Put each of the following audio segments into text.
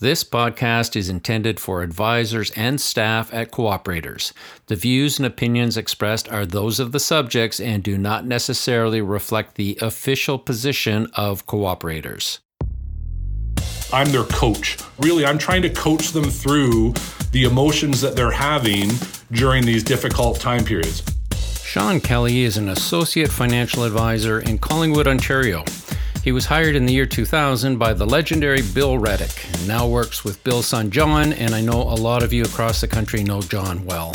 This podcast is intended for advisors and staff at cooperators. The views and opinions expressed are those of the subjects and do not necessarily reflect the official position of cooperators. I'm their coach. Really, I'm trying to coach them through the emotions that they're having during these difficult time periods. Sean Kelly is an associate financial advisor in Collingwood, Ontario. He was hired in the year 2000 by the legendary Bill Reddick and now works with Bill's son John, and I know a lot of you across the country know John well.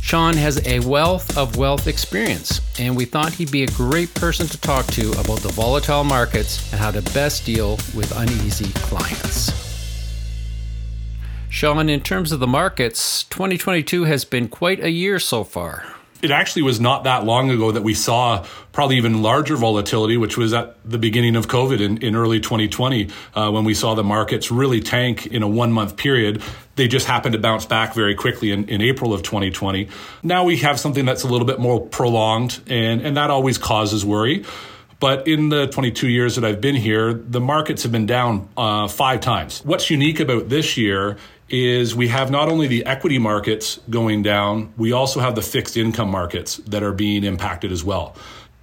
Sean has a wealth of wealth experience, and we thought he'd be a great person to talk to about the volatile markets and how to best deal with uneasy clients. Sean, in terms of the markets, 2022 has been quite a year so far it actually was not that long ago that we saw probably even larger volatility, which was at the beginning of COVID in, in early 2020, uh, when we saw the markets really tank in a one month period. They just happened to bounce back very quickly in, in April of 2020. Now we have something that's a little bit more prolonged, and, and that always causes worry. But in the 22 years that I've been here, the markets have been down uh, five times. What's unique about this year is we have not only the equity markets going down, we also have the fixed income markets that are being impacted as well.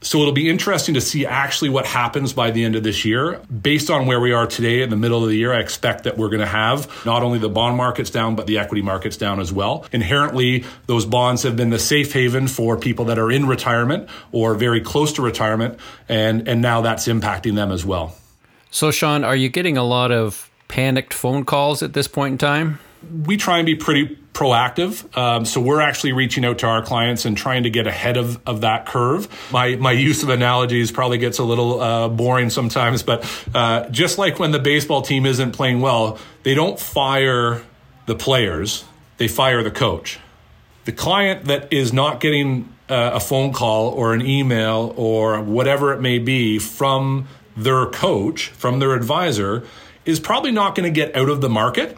So it'll be interesting to see actually what happens by the end of this year. Based on where we are today in the middle of the year, I expect that we're going to have not only the bond markets down, but the equity markets down as well. Inherently, those bonds have been the safe haven for people that are in retirement or very close to retirement, and, and now that's impacting them as well. So, Sean, are you getting a lot of panicked phone calls at this point in time? We try and be pretty proactive. Um, so we're actually reaching out to our clients and trying to get ahead of, of that curve. My, my use of analogies probably gets a little uh, boring sometimes, but uh, just like when the baseball team isn't playing well, they don't fire the players, they fire the coach. The client that is not getting uh, a phone call or an email or whatever it may be from their coach, from their advisor, is probably not going to get out of the market.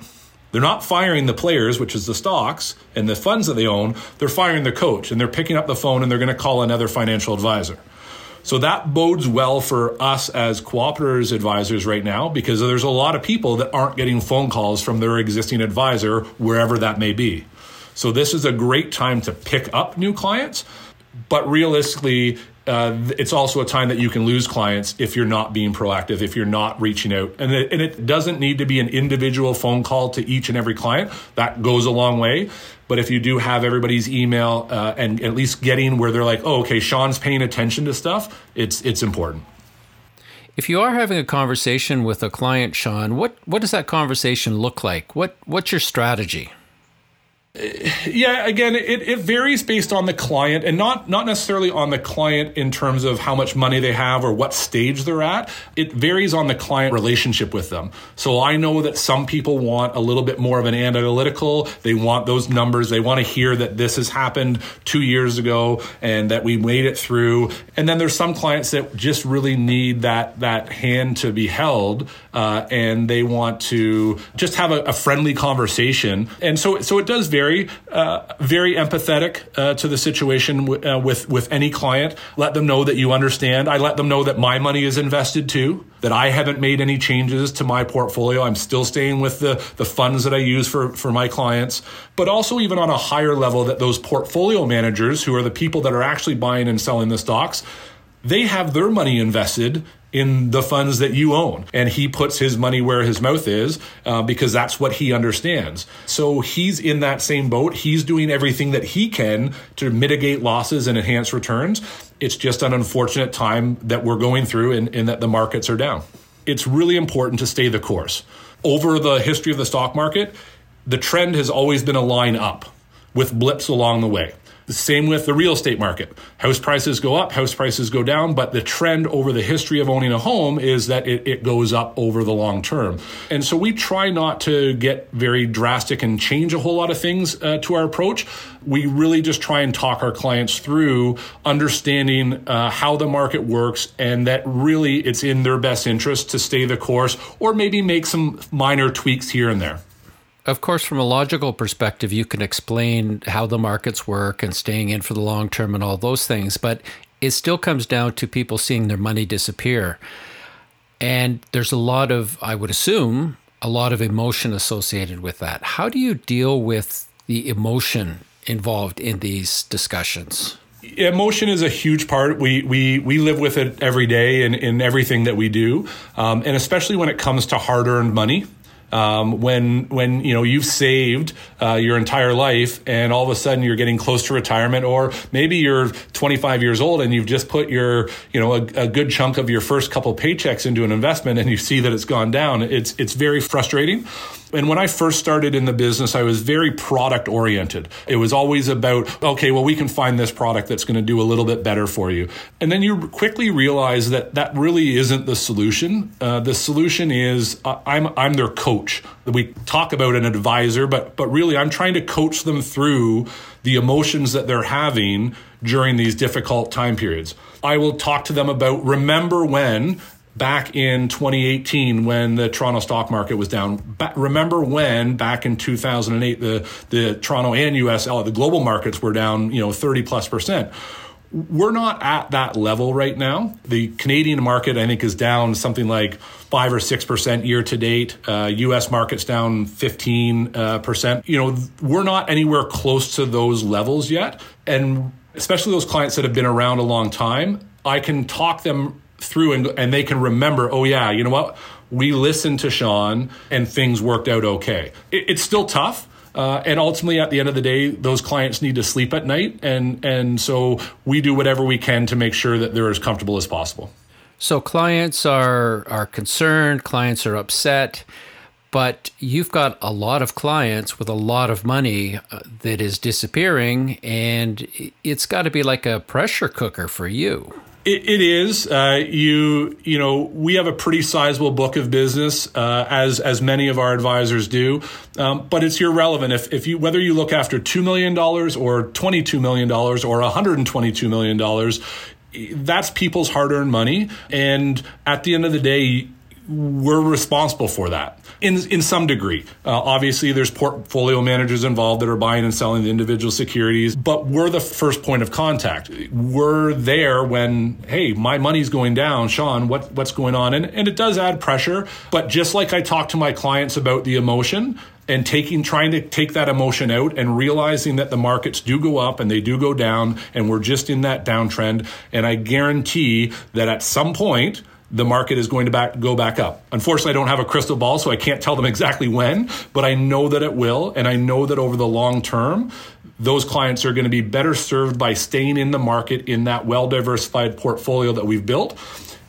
They're not firing the players, which is the stocks and the funds that they own. They're firing the coach and they're picking up the phone and they're going to call another financial advisor. So that bodes well for us as cooperators advisors right now because there's a lot of people that aren't getting phone calls from their existing advisor, wherever that may be. So this is a great time to pick up new clients. But realistically, uh, it's also a time that you can lose clients if you're not being proactive, if you're not reaching out. And it, and it doesn't need to be an individual phone call to each and every client. That goes a long way. But if you do have everybody's email uh, and at least getting where they're like, oh, okay, Sean's paying attention to stuff, it's it's important. If you are having a conversation with a client, Sean, what what does that conversation look like? What what's your strategy? Yeah again it, it varies based on the client and not not necessarily on the client in terms of how much money they have or what stage they're at. It varies on the client relationship with them. So i know that some people want a little bit more of an analytical. They want those numbers. They want to hear that this has happened two years ago and that we made it through. And then there's some clients that just really need that that hand to be held uh, and they want to just have a, a friendly conversation. And so so it does vary very, uh, very empathetic uh, to the situation w- uh, with with any client. Let them know that you understand. I let them know that my money is invested too. That I haven't made any changes to my portfolio. I'm still staying with the the funds that I use for for my clients. But also even on a higher level, that those portfolio managers, who are the people that are actually buying and selling the stocks, they have their money invested in the funds that you own. And he puts his money where his mouth is uh, because that's what he understands. So he's in that same boat. He's doing everything that he can to mitigate losses and enhance returns. It's just an unfortunate time that we're going through and, and that the markets are down. It's really important to stay the course. Over the history of the stock market, the trend has always been a line up with blips along the way. The same with the real estate market. House prices go up, house prices go down, but the trend over the history of owning a home is that it, it goes up over the long term. And so we try not to get very drastic and change a whole lot of things uh, to our approach. We really just try and talk our clients through understanding uh, how the market works and that really it's in their best interest to stay the course or maybe make some minor tweaks here and there. Of course, from a logical perspective, you can explain how the markets work and staying in for the long term and all those things, but it still comes down to people seeing their money disappear. And there's a lot of, I would assume, a lot of emotion associated with that. How do you deal with the emotion involved in these discussions? emotion is a huge part. We we we live with it every day in, in everything that we do, um, and especially when it comes to hard earned money. Um, when when you know you've saved uh, your entire life and all of a sudden you're getting close to retirement or maybe you're 25 years old and you've just put your you know a, a good chunk of your first couple paychecks into an investment and you see that it's gone down it's it's very frustrating and when I first started in the business, I was very product oriented. It was always about, okay, well, we can find this product that's going to do a little bit better for you. And then you quickly realize that that really isn't the solution. Uh, the solution is uh, I'm, I'm their coach. We talk about an advisor, but, but really I'm trying to coach them through the emotions that they're having during these difficult time periods. I will talk to them about remember when back in 2018 when the Toronto stock market was down. Ba- remember when back in 2008 the the Toronto and US uh, the global markets were down, you know, 30 plus percent. We're not at that level right now. The Canadian market, I think, is down something like five or six percent year to date. Uh, U.S. markets down fifteen uh, percent. You know, we're not anywhere close to those levels yet, and especially those clients that have been around a long time. I can talk them through and, and they can remember, oh, yeah, you know what? We listened to Sean and things worked out okay. It, it's still tough. Uh, and ultimately, at the end of the day, those clients need to sleep at night, and and so we do whatever we can to make sure that they're as comfortable as possible. So clients are are concerned, clients are upset, but you've got a lot of clients with a lot of money uh, that is disappearing, and it's got to be like a pressure cooker for you. It, it is. Uh, you you know we have a pretty sizable book of business, uh, as as many of our advisors do. Um, but it's irrelevant if if you whether you look after two million dollars or twenty two million dollars or one hundred and twenty two million dollars. That's people's hard earned money, and at the end of the day, we're responsible for that in in some degree. Uh, obviously, there's portfolio managers involved that are buying and selling the individual securities, but we're the first point of contact. We're there when, hey, my money's going down, Sean. What what's going on? And and it does add pressure. But just like I talk to my clients about the emotion, and taking trying to take that emotion out and realizing that the markets do go up and they do go down and we're just in that downtrend and I guarantee that at some point the market is going to back, go back up. Unfortunately, I don't have a crystal ball, so I can't tell them exactly when, but I know that it will. And I know that over the long term, those clients are going to be better served by staying in the market in that well diversified portfolio that we've built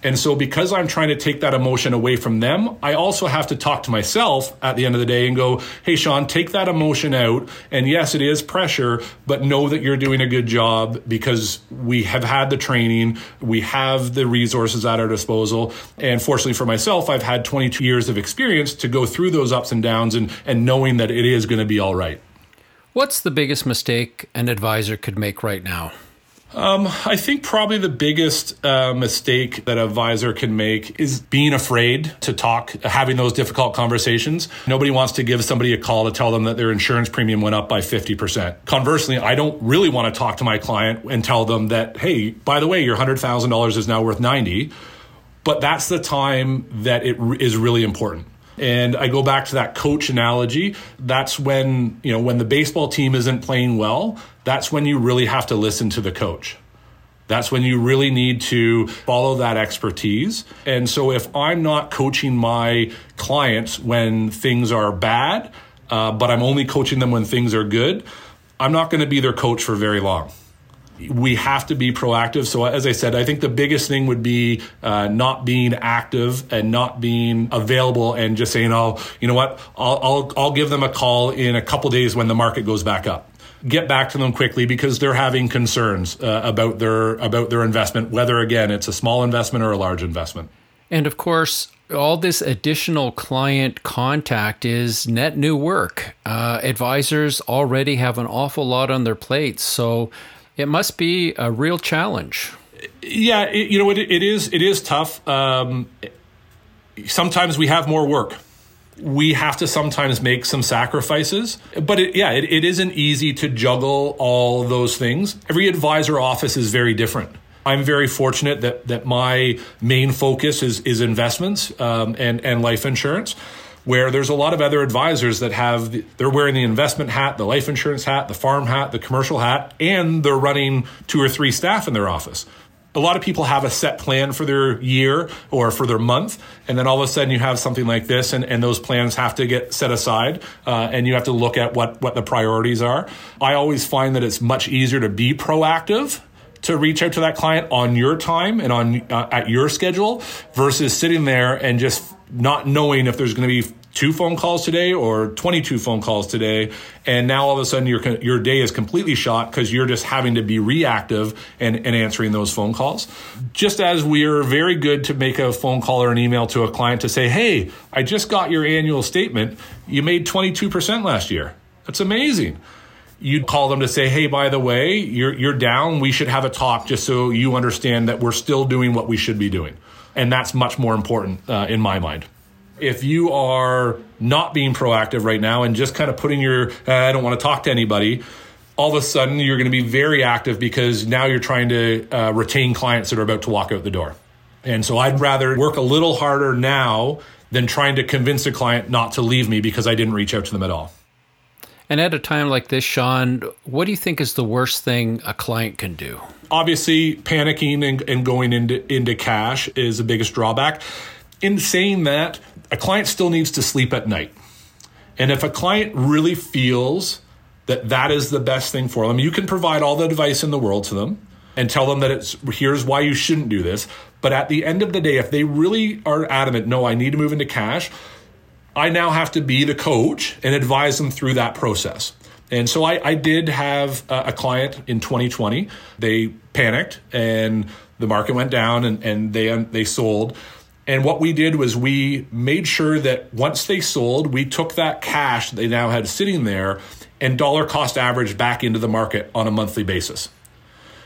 and so, because I'm trying to take that emotion away from them, I also have to talk to myself at the end of the day and go, hey, Sean, take that emotion out. And yes, it is pressure, but know that you're doing a good job because we have had the training, we have the resources at our disposal. And fortunately for myself, I've had 22 years of experience to go through those ups and downs and, and knowing that it is going to be all right. What's the biggest mistake an advisor could make right now? Um, I think probably the biggest uh, mistake that a advisor can make is being afraid to talk, having those difficult conversations. Nobody wants to give somebody a call to tell them that their insurance premium went up by 50%. Conversely, I don't really want to talk to my client and tell them that, hey, by the way, your $100,000 is now worth 90. But that's the time that it is really important. And I go back to that coach analogy. That's when, you know, when the baseball team isn't playing well, that's when you really have to listen to the coach. That's when you really need to follow that expertise. And so if I'm not coaching my clients when things are bad, uh, but I'm only coaching them when things are good, I'm not going to be their coach for very long we have to be proactive. So, as I said, I think the biggest thing would be uh, not being active and not being available and just saying, "Oh, you know what? I'll I'll, I'll give them a call in a couple days when the market goes back up." Get back to them quickly because they're having concerns uh, about their about their investment, whether again it's a small investment or a large investment. And of course, all this additional client contact is net new work. Uh, advisors already have an awful lot on their plates, so it must be a real challenge. Yeah, it, you know it, it is. It is tough. Um, sometimes we have more work. We have to sometimes make some sacrifices, but it, yeah, it, it isn't easy to juggle all those things. Every advisor office is very different. I'm very fortunate that that my main focus is is investments um, and and life insurance. where there's a lot of other advisors that have the, they're wearing the investment hat, the life insurance hat, the farm hat, the commercial hat, and they're running two or three staff in their office a lot of people have a set plan for their year or for their month, and then all of a sudden you have something like this, and, and those plans have to get set aside, uh, and you have to look at what what the priorities are. I always find that it's much easier to be proactive to reach out to that client on your time and on uh, at your schedule versus sitting there and just not knowing if there's going to be two phone calls today or 22 phone calls today and now all of a sudden your your day is completely shot because you're just having to be reactive and, and answering those phone calls. Just as we are very good to make a phone call or an email to a client to say hey i just got your annual statement. You made 22% last year. That's amazing. You'd call them to say, "Hey, by the way, you're you're down. We should have a talk just so you understand that we're still doing what we should be doing." And that's much more important uh, in my mind if you are not being proactive right now and just kind of putting your uh, I don't want to talk to anybody, all of a sudden you're going to be very active because now you're trying to uh, retain clients that are about to walk out the door. And so I'd rather work a little harder now than trying to convince a client not to leave me because I didn't reach out to them at all. And at a time like this, Sean, what do you think is the worst thing a client can do? Obviously, panicking and, and going into, into cash is the biggest drawback. In saying that, a client still needs to sleep at night. And if a client really feels that that is the best thing for them, you can provide all the advice in the world to them and tell them that it's here's why you shouldn't do this. But at the end of the day, if they really are adamant, no, I need to move into cash, I now have to be the coach and advise them through that process. And so I, I did have a, client in 2020. They panicked and the market went down and, and they they sold. And what we did was we made sure that once they sold, we took that cash they now had sitting there and dollar cost average back into the market on a monthly basis.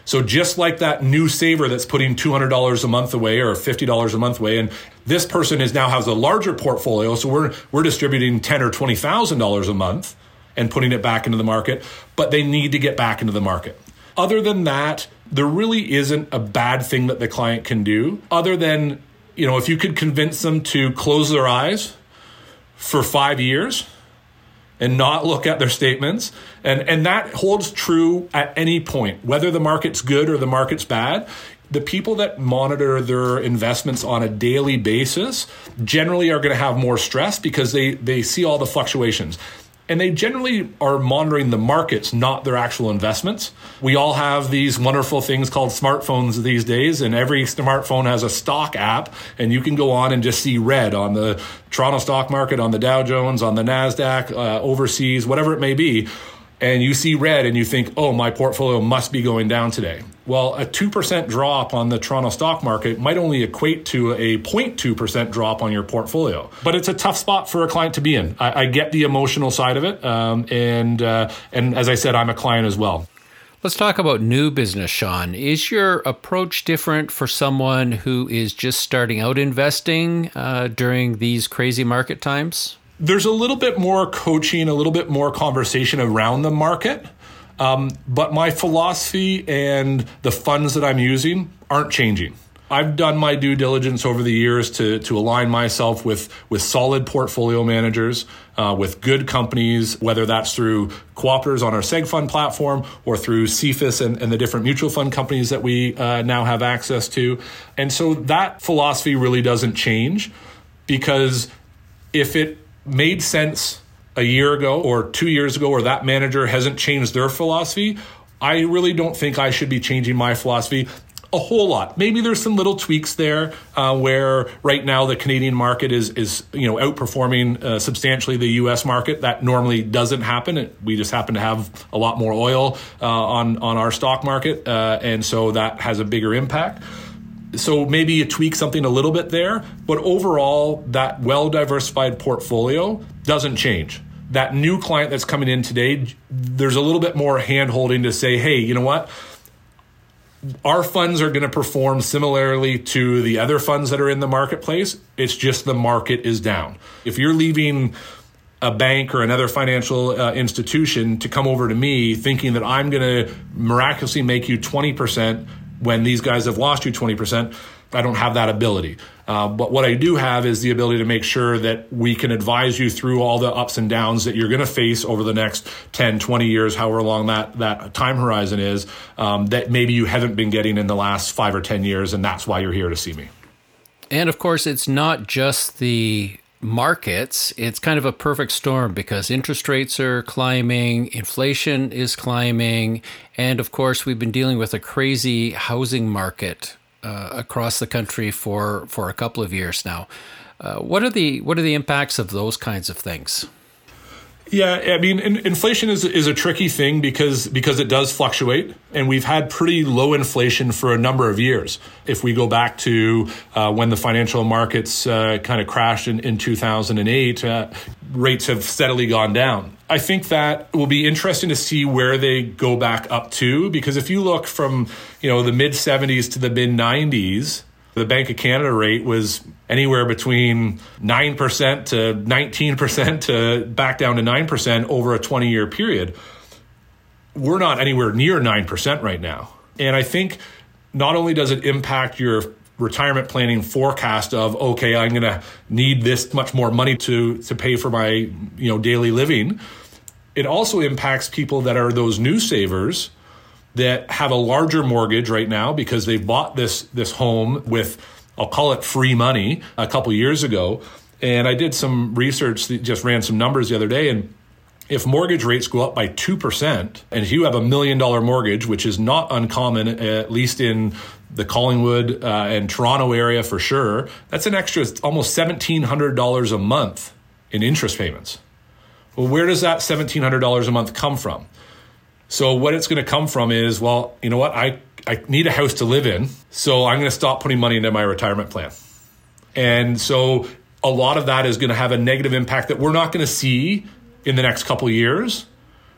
So just like that new saver that's putting $200 a month away or $50 a month away, and this person is now has a larger portfolio, so we're we're distributing ten or twenty thousand dollars a month and putting it back into the market, but they need to get back into the market. Other than that, there really isn't a bad thing that the client can do, other than you know, if you could convince them to close their eyes for five years and not look at their statements, and, and that holds true at any point, whether the market's good or the market's bad. The people that monitor their investments on a daily basis generally are going to have more stress because they, they see all the fluctuations and they generally are monitoring the markets, not their actual investments. We all have these wonderful things called smartphones these days, and every smartphone has a stock app, and you can go on and just see red on the Toronto stock market, on the Dow Jones, on the NASDAQ, uh, overseas, whatever it may be and you see red and you think, oh, my portfolio must be going down today. Well, a 2% drop on the Toronto stock market might only equate to a 0.2% drop on your portfolio. But it's a tough spot for a client to be in. I, I get the emotional side of it. Um, and, uh, and as I said, I'm a client as well. Let's talk about new business, Sean. Is your approach different for someone who is just starting out investing uh, during these crazy market times? There's a little bit more coaching, a little bit more conversation around the market. Um, but my philosophy and the funds that I'm using aren't changing. I've done my due diligence over the years to, to align myself with, with solid portfolio managers, uh, with good companies, whether that's through cooperators on our seg fund platform or through CFIS and, and the different mutual fund companies that we uh, now have access to. And so that philosophy really doesn't change because if it made sense a year ago or two years ago, or that manager hasn't changed their philosophy, I really don't think I should be changing my philosophy a whole lot. Maybe there's some little tweaks there uh, where right now the Canadian market is is you know outperforming uh, substantially the U.S. market. That normally doesn't happen. we just happen to have a lot more oil uh, on on our stock market, uh, and so that has a bigger impact so maybe you tweak something a little bit there, but overall, that well diversified portfolio doesn't change. That new client that's coming in today, there's a little bit more hand holding to say, hey, you know what? Our funds are going to perform similarly to the other funds that are in the marketplace. It's just the market is down. If you're leaving a bank or another financial uh, institution to come over to me thinking that I'm going to miraculously make you 20% when these guys have lost you 20%, I don't have that ability. Uh, but what I do have is the ability to make sure that we can advise you through all the ups and downs that you're going to face over the next 10, 20 years, however long that, that time horizon is, um, that maybe you haven't been getting in the last five or 10 years. And that's why you're here to see me. And of course, it's not just the markets, it's kind of a perfect storm because interest rates are climbing, inflation is climbing, and of course, we've been dealing with a crazy housing market uh, across the country for for a couple of years now. Uh, what are the what are the impacts of those kinds of things? Yeah, I mean, in, inflation is is a tricky thing because because it does fluctuate, and we've had pretty low inflation for a number of years. If we go back to uh, when the financial markets uh, kind of crashed in, in 2008, uh, rates have steadily gone down. I think that will be interesting to see where they go back up to because if you look from you know the mid 70s to the mid 90s the Bank of Canada rate was anywhere between 9% to 19% to back down to 9% over a 20 year period. We're not anywhere near 9% right now. And I think not only does it impact your retirement planning forecast of okay i'm going to need this much more money to to pay for my you know daily living it also impacts people that are those new savers that have a larger mortgage right now because they've bought this this home with I'll call it free money a couple years ago. And I did some research, that just ran some numbers the other day, and if mortgage rates go up by 2%, and if you have a million dollar mortgage, which is not uncommon, at least in the Collingwood uh, and Toronto area for sure, that's an extra almost $1,700 a month in interest payments. Well, where does that $1,700 a month come from? So what it's going to come from is, well, you know what? I, I need a house to live in. So I'm going to stop putting money into my retirement plan. And so a lot of that is going to have a negative impact that we're not going to see in the next couple years.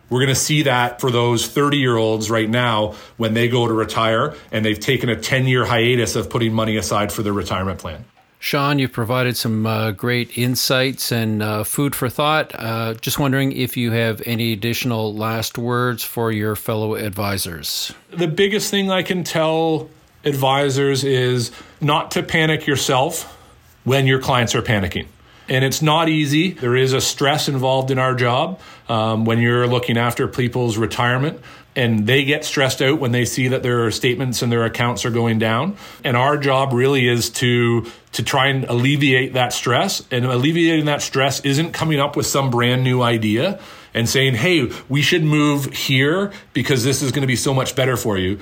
We're going to see that for those 30 year olds right now when they go to retire and they've taken a 10 year hiatus of putting money aside for their retirement plan. Sean, you've provided some uh, great insights and uh, food for thought. Uh, just wondering if you have any additional last words for your fellow advisors. The biggest thing I can tell advisors is not to panic yourself when your clients are panicking. And it's not easy. There is a stress involved in our job um, when you're looking after people's retirement and they get stressed out when they see that their statements and their accounts are going down and our job really is to to try and alleviate that stress. And alleviating that stress isn't coming up with some brand new idea and saying hey we should move here because this is going to be so much better for you.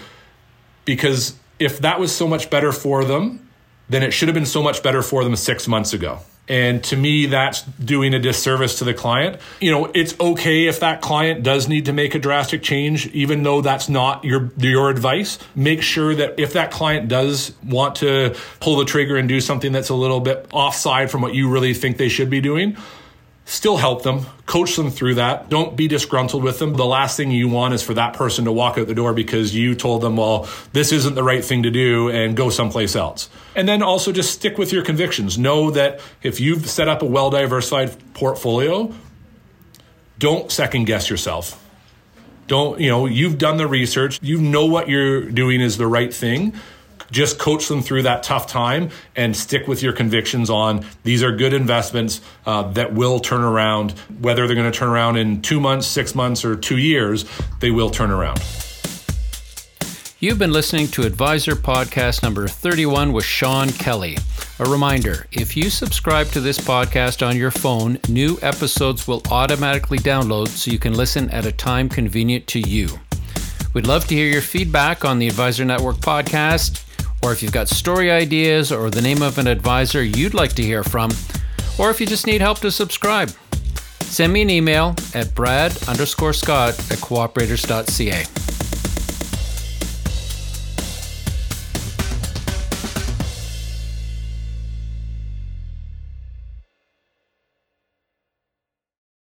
Because if that was so much better for them then it should have been so much better for them 6 months ago and to me, that's doing a disservice to the client. You know, it's okay if that client does need to make a drastic change, even though that's not your, your advice. Make sure that if that client does want to pull the trigger and do something that's a little bit offside from what you really think they should be doing, still help them, coach them through that. Don't be disgruntled with them. The last thing you want is for that person to walk out the door because you told them, well, this isn't the right thing to do and go someplace else. And then also just stick with your convictions. Know that if you've set up a well diversified portfolio, don't second guess yourself. Don't, you know, you've done the research, you know what you're doing is the right thing just coach them through that tough time and stick with your convictions on these are good investments uh, that will turn around. Whether they're going to turn around in two months, six months, or two years, they will turn around. You've been listening to Advisor Podcast number 31 with Sean Kelly. A reminder if you subscribe to this podcast on your phone, new episodes will automatically download so you can listen at a time convenient to you. We'd love to hear your feedback on the Advisor Network podcast or if you've got story ideas or the name of an advisor you'd like to hear from, or if you just need help to subscribe. Send me an email at brad underscore scott at cooperators.ca.